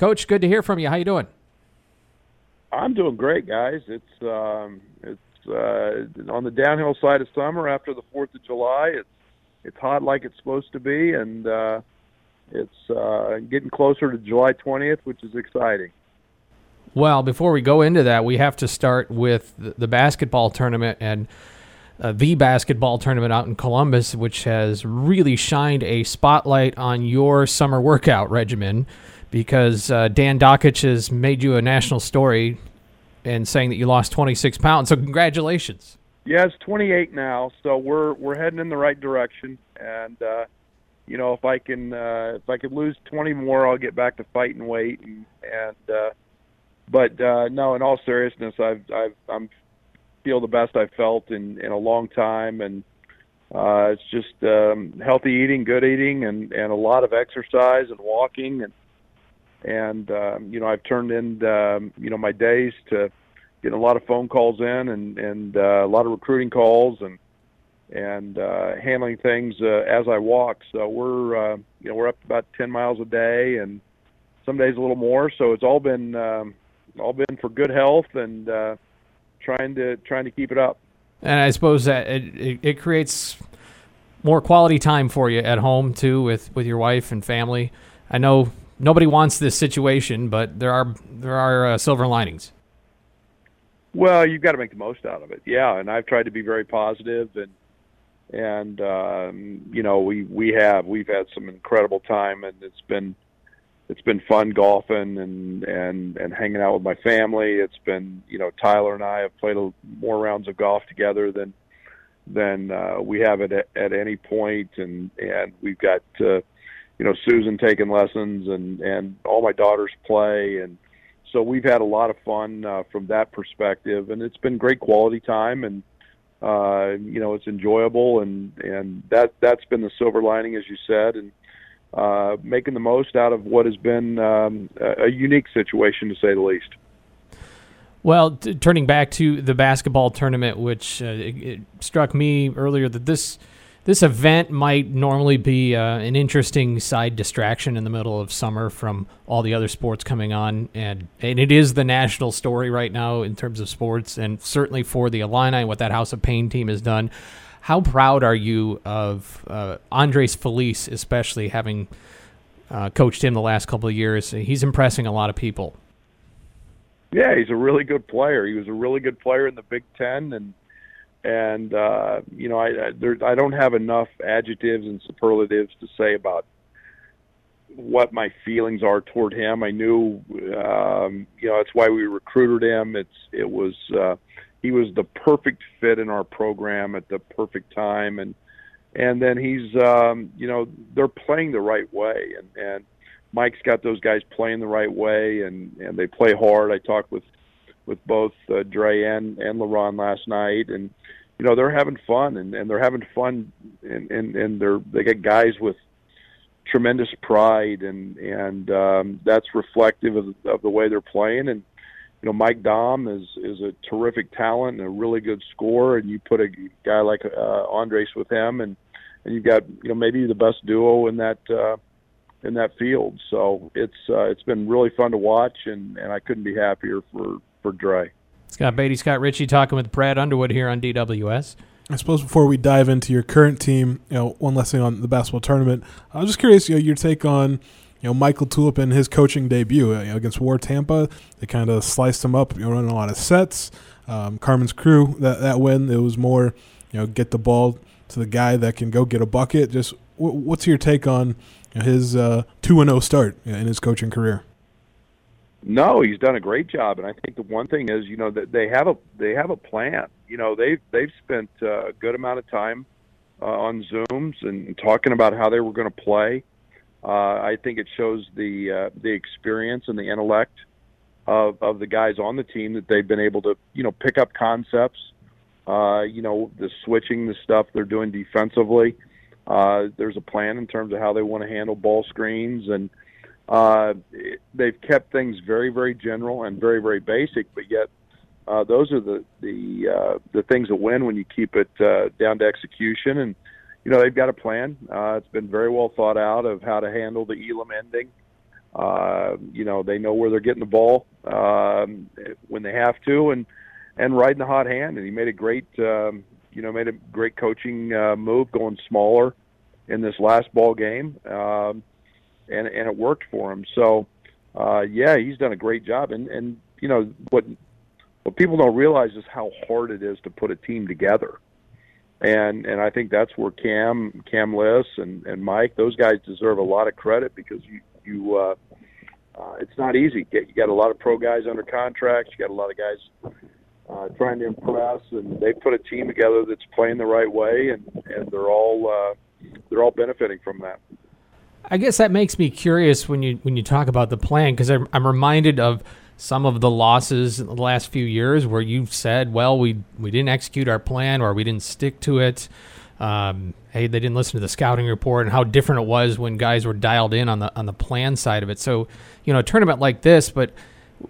Coach, good to hear from you. How you doing? I'm doing great, guys. It's um, it's uh, on the downhill side of summer after the Fourth of July. It's it's hot like it's supposed to be, and uh, it's uh, getting closer to July 20th, which is exciting. Well, before we go into that, we have to start with the basketball tournament and uh, the basketball tournament out in Columbus, which has really shined a spotlight on your summer workout regimen because uh, Dan Dakich has made you a national story and saying that you lost 26 pounds. So congratulations. Yeah, it's 28 now, so we're we're heading in the right direction. And uh, you know, if I can uh, if I could lose 20 more, I'll get back to fighting weight. And, and uh, but uh, no, in all seriousness, I've I've I'm feel the best I've felt in in a long time, and uh, it's just um, healthy eating, good eating, and and a lot of exercise and walking and and um, you know I've turned in um, you know my days to getting a lot of phone calls in and and uh, a lot of recruiting calls and and uh, handling things uh, as I walk. So we're uh, you know we're up about 10 miles a day and some days a little more. So it's all been um, all been for good health and uh, trying to trying to keep it up. And I suppose that it, it, it creates more quality time for you at home too with with your wife and family. I know nobody wants this situation, but there are there are uh, silver linings. Well, you've got to make the most out of it. Yeah, and I've tried to be very positive and and um, you know we we have we've had some incredible time and it's been it's been fun golfing and and and hanging out with my family. It's been you know Tyler and I have played a, more rounds of golf together than than uh, we have at at any point, and and we've got uh, you know Susan taking lessons and and all my daughters play. And so we've had a lot of fun uh, from that perspective. And it's been great quality time and uh, you know it's enjoyable. And and that that's been the silver lining as you said and uh, making the most out of what has been um, a, a unique situation to say the least. Well, t- turning back to the basketball tournament, which uh, it, it struck me earlier that this this event might normally be uh, an interesting side distraction in the middle of summer from all the other sports coming on, and and it is the national story right now in terms of sports, and certainly for the Illini and what that House of Pain team has done. How proud are you of uh, Andres Feliz, especially having uh, coached him the last couple of years? He's impressing a lot of people. Yeah, he's a really good player. He was a really good player in the Big Ten, and and uh, you know, I I, there, I don't have enough adjectives and superlatives to say about what my feelings are toward him. I knew, um, you know, that's why we recruited him. It's it was uh, he was the perfect fit in our program at the perfect time, and and then he's um, you know they're playing the right way, and and Mike's got those guys playing the right way, and and they play hard. I talked with with both uh, Dre and and LeRon last night, and you know they're having fun, and and they're having fun, and and, and they're they get guys with tremendous pride, and and um, that's reflective of, of the way they're playing, and you know Mike Daum is is a terrific talent and a really good scorer, and you put a guy like uh, Andres with him, and and you've got you know maybe the best duo in that. Uh, in that field. So it's uh, it's been really fun to watch, and, and I couldn't be happier for for Dre. Scott Beatty, Scott Ritchie talking with Brad Underwood here on DWS. I suppose before we dive into your current team, you know, one last thing on the basketball tournament. I was just curious, you know, your take on, you know, Michael Tulip and his coaching debut you know, against War Tampa. They kind of sliced him up, you know, running a lot of sets. Um, Carmen's crew that that win, it was more, you know, get the ball to the guy that can go get a bucket. Just w- what's your take on you know, his two and zero start in his coaching career? No, he's done a great job, and I think the one thing is, you know, that they have a they have a plan. You know, they've they've spent uh, a good amount of time uh, on Zooms and talking about how they were going to play. Uh, I think it shows the uh, the experience and the intellect of of the guys on the team that they've been able to, you know, pick up concepts. Uh, you know, the switching, the stuff they're doing defensively. Uh, there's a plan in terms of how they want to handle ball screens and uh, they've kept things very, very general and very, very basic, but yet uh, those are the the uh, the things that win when you keep it uh, down to execution. And you know they've got a plan. Uh, it's been very well thought out of how to handle the Elam ending. Uh, you know, they know where they're getting the ball um, when they have to, and and riding the hot hand. And he made a great, um, you know, made a great coaching uh, move going smaller in this last ball game, um, and and it worked for him. So, uh, yeah, he's done a great job. And and you know what what people don't realize is how hard it is to put a team together. And and I think that's where Cam, Cam Liss, and and Mike, those guys deserve a lot of credit because you you uh, uh, it's not easy. You got a lot of pro guys under contracts. You got a lot of guys uh, trying to impress, and they put a team together that's playing the right way, and and they're all uh, they're all benefiting from that. I guess that makes me curious when you when you talk about the plan because I'm, I'm reminded of some of the losses in the last few years where you've said, well, we we didn't execute our plan or we didn't stick to it. Um, hey, they didn't listen to the scouting report and how different it was when guys were dialed in on the on the plan side of it. So, you know, a tournament like this, but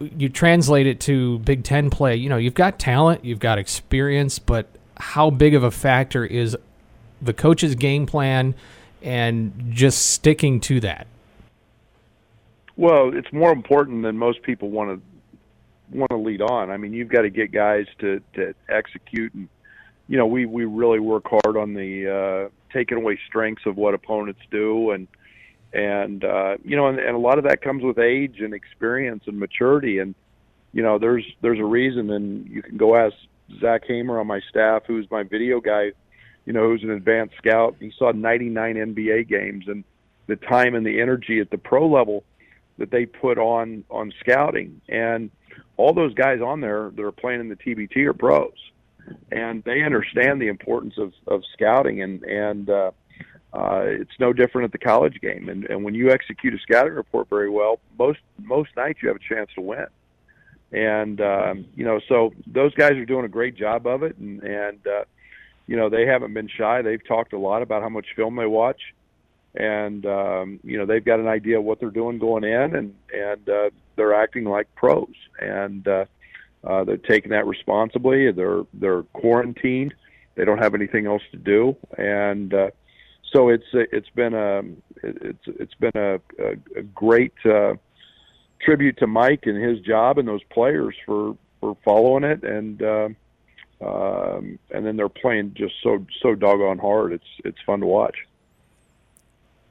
you translate it to Big Ten play. You know, you've got talent, you've got experience, but how big of a factor is the coach's game plan and just sticking to that? Well, it's more important than most people want to want to lead on. I mean, you've got to get guys to to execute, and you know, we we really work hard on the uh, taking away strengths of what opponents do, and and uh, you know, and, and a lot of that comes with age and experience and maturity, and you know, there's there's a reason, and you can go ask Zach Hamer on my staff, who's my video guy, you know, who's an advanced scout. He saw 99 NBA games, and the time and the energy at the pro level that they put on on scouting, and all those guys on there that are playing in the TBT are pros, and they understand the importance of of scouting, and and uh, uh, it's no different at the college game. And, and when you execute a scouting report very well, most most nights you have a chance to win. And um, you know, so those guys are doing a great job of it, and and uh, you know they haven't been shy. They've talked a lot about how much film they watch and um, you know they've got an idea of what they're doing going in, and and uh, they're acting like pros, and uh, uh, they're taking that responsibly. They're they're quarantined. They don't have anything else to do, and uh, so it's it's been a it's it's been a, a, a great uh, tribute to Mike and his job and those players for for following it and. Uh, um, and then they're playing just so so doggone hard. It's it's fun to watch.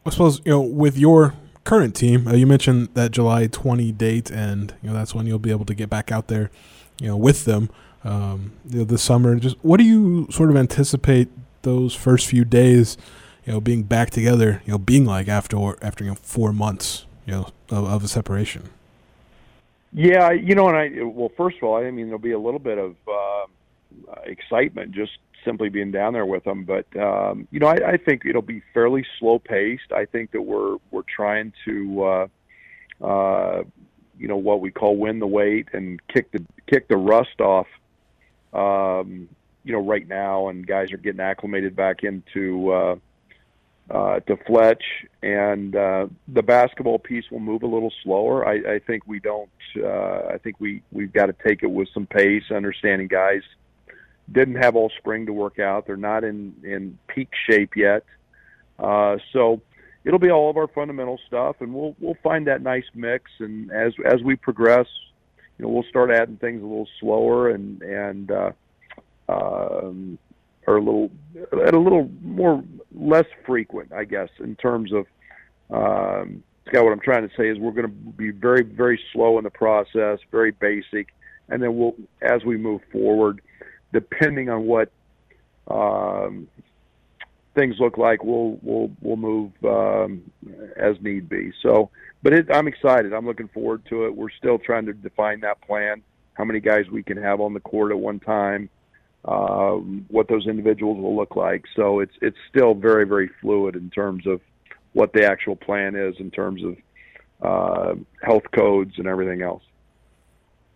I suppose you know with your current team, uh, you mentioned that July 20 date, and you know that's when you'll be able to get back out there, you know, with them um, you know, this summer. Just what do you sort of anticipate those first few days, you know, being back together, you know, being like after after you know four months, you know, of, of a separation? Yeah, you know, and I well, first of all, I mean, there'll be a little bit of uh, excitement just simply being down there with them. But um, you know, I, I think it'll be fairly slow paced. I think that we're we're trying to uh, uh, you know what we call win the weight and kick the kick the rust off. Um, you know, right now, and guys are getting acclimated back into uh, uh, to Fletch, and uh, the basketball piece will move a little slower. I, I think we don't. Uh, I think we we've got to take it with some pace, understanding guys didn't have all spring to work out. They're not in in peak shape yet, uh, so it'll be all of our fundamental stuff, and we'll we'll find that nice mix. And as as we progress, you know, we'll start adding things a little slower and and uh, um, or a little at a little more less frequent, I guess, in terms of. Um, Scott, what I'm trying to say is we're going to be very, very slow in the process, very basic, and then we'll, as we move forward, depending on what um, things look like, we'll we'll we'll move um, as need be. So, but it, I'm excited. I'm looking forward to it. We're still trying to define that plan. How many guys we can have on the court at one time, uh, what those individuals will look like. So it's it's still very very fluid in terms of what the actual plan is in terms of uh, health codes and everything else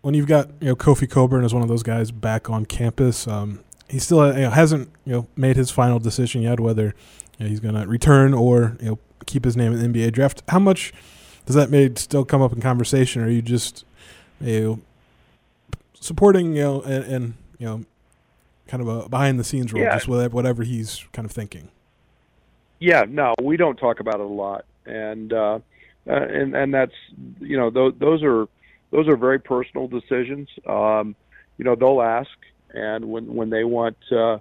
when you've got you know Kofi Cockburn as one of those guys back on campus, um, he still you know, hasn't you know made his final decision yet whether you know, he's going to return or you know keep his name in the NBA draft. How much does that made still come up in conversation? Or are you just you know supporting you know and, and you know kind of a behind the scenes role, yeah. just whatever he's kind of thinking? Yeah, no, we don't talk about it a lot, and uh, uh, and and that's you know those those are those are very personal decisions. Um, you know, they'll ask, and when when they want uh,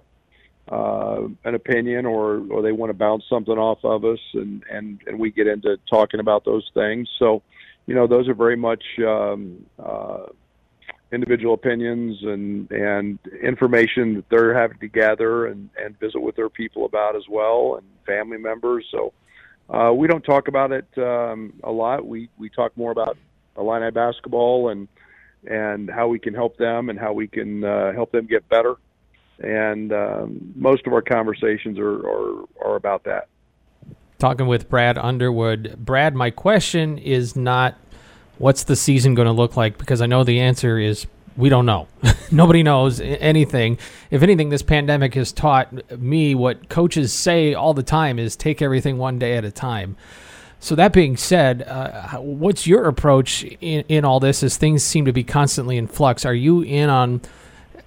uh, an opinion or or they want to bounce something off of us, and and and we get into talking about those things. So, you know, those are very much um, uh, individual opinions and and information that they're having to gather and and visit with their people about as well, and family members. So. Uh, we don't talk about it um, a lot. We we talk more about Illini basketball and and how we can help them and how we can uh, help them get better. And um, most of our conversations are, are, are about that. Talking with Brad Underwood. Brad, my question is not what's the season going to look like because I know the answer is we don't know. Nobody knows anything. If anything, this pandemic has taught me what coaches say all the time is take everything one day at a time. So that being said, uh, what's your approach in, in all this? As things seem to be constantly in flux, are you in on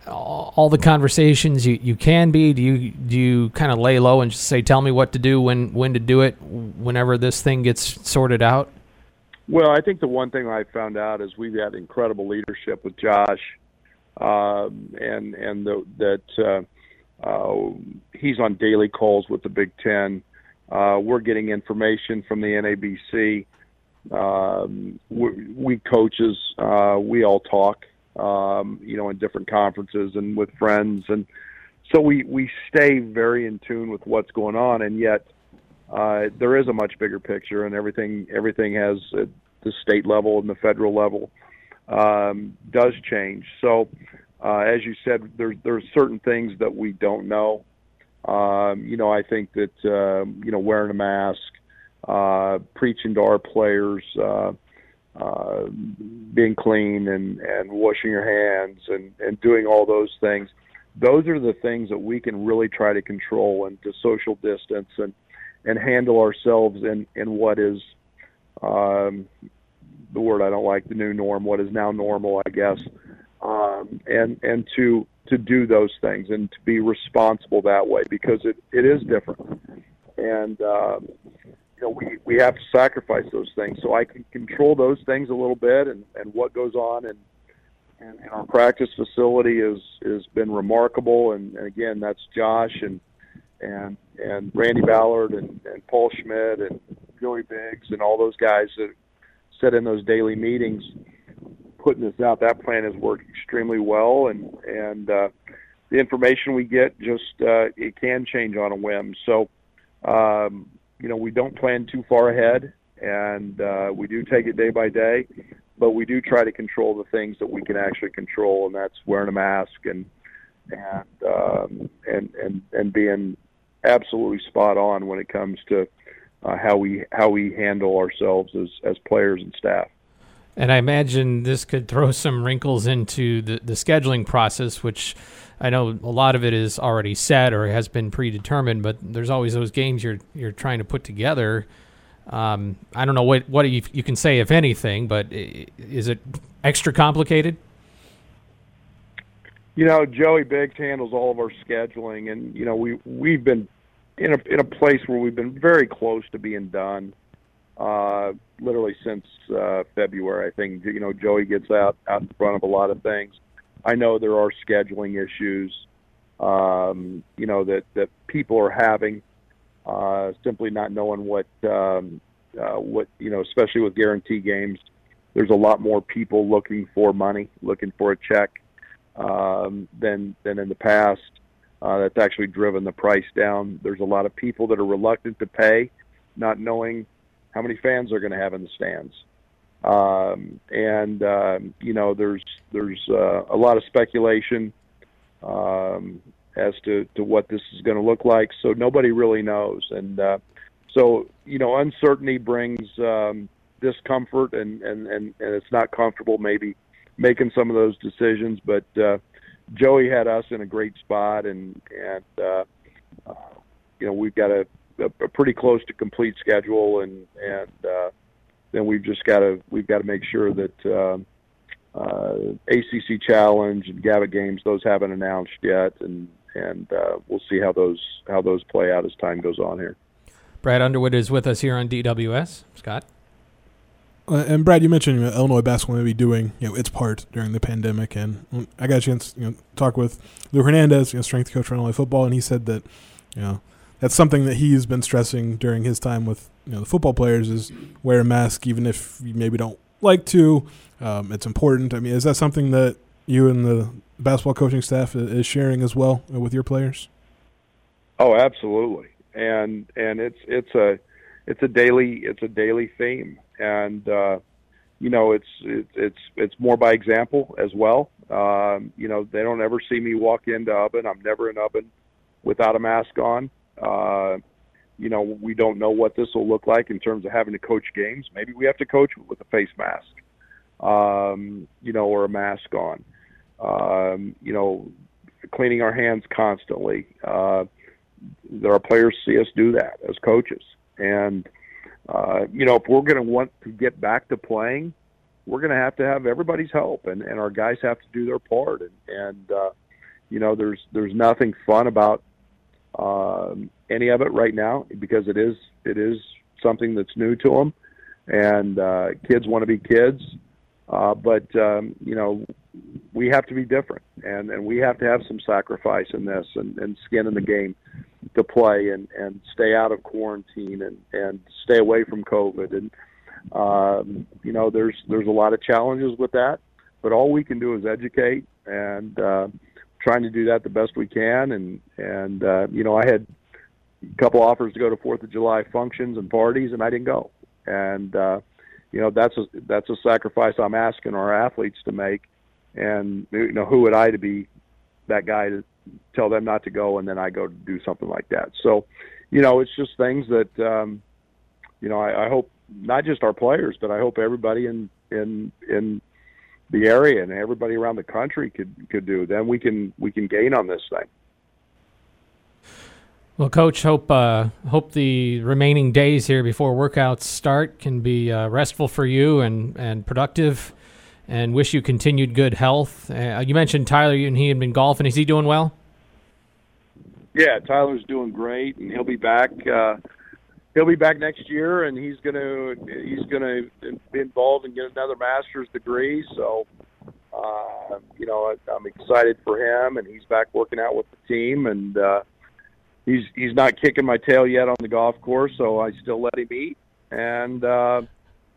all the conversations you, you can be? Do you do you kind of lay low and just say, "Tell me what to do when when to do it"? Whenever this thing gets sorted out. Well, I think the one thing I found out is we've had incredible leadership with Josh, um, and and the, that uh, uh, he's on daily calls with the Big Ten uh, we're getting information from the NABC. Um, we, we coaches, uh, we all talk, um, you know, in different conferences and with friends, and so we we stay very in tune with what's going on. And yet, uh, there is a much bigger picture, and everything everything has at the state level and the federal level um, does change. So, uh, as you said, there's there's certain things that we don't know. Um, you know, I think that uh, you know wearing a mask, uh, preaching to our players, uh, uh, being clean and and washing your hands and and doing all those things. Those are the things that we can really try to control and to social distance and and handle ourselves in in what is um, the word I don't like the new norm, what is now normal, I guess, um, and and to to do those things and to be responsible that way because it, it is different. And, um, you know, we, we have to sacrifice those things. So I can control those things a little bit and, and what goes on. And, and, and our practice facility is, has been remarkable. And, and again, that's Josh and, and, and Randy Ballard and, and Paul Schmidt and Joey Biggs and all those guys that sit in those daily meetings putting this out. That plan has worked extremely well, and and uh, the information we get just uh, it can change on a whim. So, um, you know, we don't plan too far ahead, and uh, we do take it day by day. But we do try to control the things that we can actually control, and that's wearing a mask and and um, and and and being absolutely spot on when it comes to uh, how we how we handle ourselves as as players and staff. And I imagine this could throw some wrinkles into the, the scheduling process, which I know a lot of it is already set or has been predetermined, but there's always those games you're you're trying to put together. Um, I don't know what what you, you can say if anything, but is it extra complicated? You know, Joey Biggs handles all of our scheduling, and you know we we've been in a in a place where we've been very close to being done uh, literally since uh, February. I think you know Joey gets out out in front of a lot of things. I know there are scheduling issues, um, you know that that people are having, uh, simply not knowing what um, uh, what you know, especially with guarantee games. There's a lot more people looking for money, looking for a check um, than than in the past. Uh, that's actually driven the price down. There's a lot of people that are reluctant to pay, not knowing how many fans they're going to have in the stands. Um, and um, you know, there's there's uh, a lot of speculation um, as to, to what this is going to look like. So nobody really knows, and uh, so you know, uncertainty brings um, discomfort, and, and and and it's not comfortable maybe making some of those decisions. But uh, Joey had us in a great spot, and and uh, uh, you know, we've got a a, a pretty close to complete schedule, and and uh, then we've just got to we've got to make sure that uh, uh, ACC Challenge and Gavitt games those haven't announced yet, and and uh, we'll see how those how those play out as time goes on here. Brad Underwood is with us here on DWS. Scott. Uh, and Brad, you mentioned you know, Illinois basketball maybe doing you know its part during the pandemic, and I got a chance you know talk with Lou Hernandez, you know, strength coach for Illinois football, and he said that you know that's something that he's been stressing during his time with you know the football players is wear a mask even if you maybe don't like to. Um, it's important. I mean, is that something that you and the basketball coaching staff is sharing as well with your players? Oh, absolutely, and and it's it's a it's a daily it's a daily theme, and uh, you know it's it's it's it's more by example as well. Um, you know they don't ever see me walk into Ubben. I'm never in Ubben without a mask on. Uh, you know we don't know what this will look like in terms of having to coach games. Maybe we have to coach with a face mask, um, you know, or a mask on. Um, you know, cleaning our hands constantly. Uh, our players see us do that as coaches. And, uh, you know, if we're going to want to get back to playing, we're going to have to have everybody's help, and, and our guys have to do their part. And, and uh, you know, there's there's nothing fun about um, any of it right now because it is it is something that's new to them, and uh, kids want to be kids. Uh, but um, you know, we have to be different, and and we have to have some sacrifice in this and, and skin in the game to play and and stay out of quarantine and and stay away from COVID. And um, you know there's there's a lot of challenges with that, but all we can do is educate and uh, trying to do that the best we can. And and uh, you know I had a couple offers to go to Fourth of July functions and parties and I didn't go. And uh, you know that's a that's a sacrifice I'm asking our athletes to make. And you know who would I to be that guy to tell them not to go and then I go to do something like that. So, you know, it's just things that um, you know I, I hope not just our players, but I hope everybody in in in the area and everybody around the country could could do. Then we can we can gain on this thing. Well, Coach, hope uh, hope the remaining days here before workouts start can be uh, restful for you and and productive and wish you continued good health. Uh, you mentioned Tyler, you and he had been golfing. Is he doing well? Yeah, Tyler's doing great, and he'll be back. He'll be back next year, and he's gonna he's gonna be involved and get another master's degree. So, uh, you know, I, I'm excited for him, and he's back working out with the team, and uh, he's he's not kicking my tail yet on the golf course, so I still let him eat, and. Uh,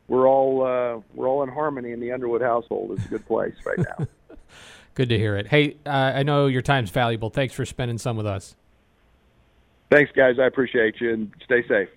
we're all uh, we're all in harmony in the Underwood household. It's a good place right now. good to hear it. Hey, uh, I know your time's valuable. Thanks for spending some with us. Thanks, guys. I appreciate you, and stay safe.